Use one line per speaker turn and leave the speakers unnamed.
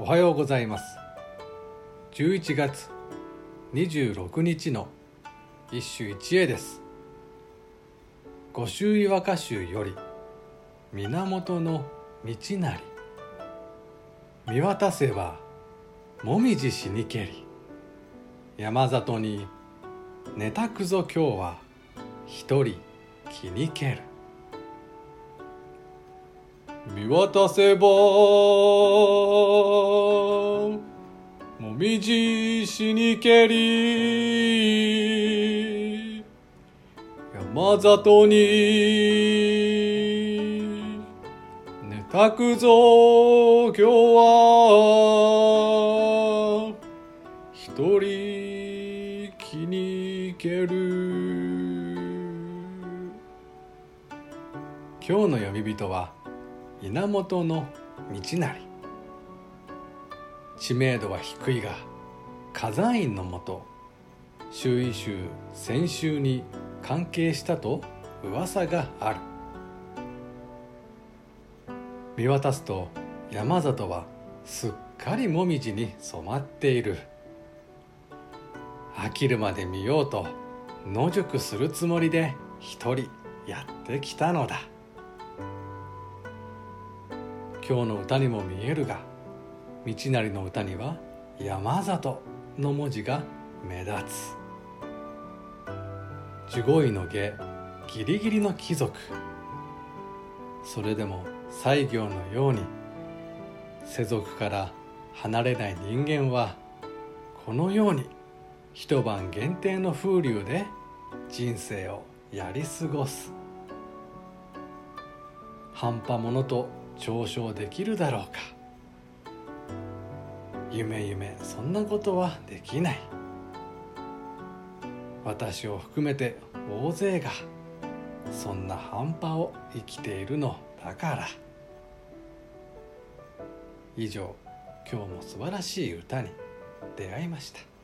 おはようございます。11月26日の一首一会です。御朱意和歌集より源の道なり。見渡せばもみじしにけり。山里に寝たくぞ今日は一人気にける。見渡せばもみじしにけり山里に寝たくぞ今日は。一人気にける。今日の読み人は源の道なり知名度は低いが火山院のもと周囲州先週に関係したと噂がある。見渡すと山里はすっかりもみじに染まっている。飽きるまで見ようと野宿するつもりで一人やってきたのだ。今日の歌にも見えるが道なりの歌には山里の文字が目立つ。十五位の下ギリギリの貴族。それでも西行のように世俗から離れない人間はこのように一晩限定の風流で人生をやり過ごす。半端者と嘲笑できるだろうか。夢夢そんなことはできない。私を含めて大勢がそんな半端を生きているのだから。以上今日も素晴らしい歌に出会いました。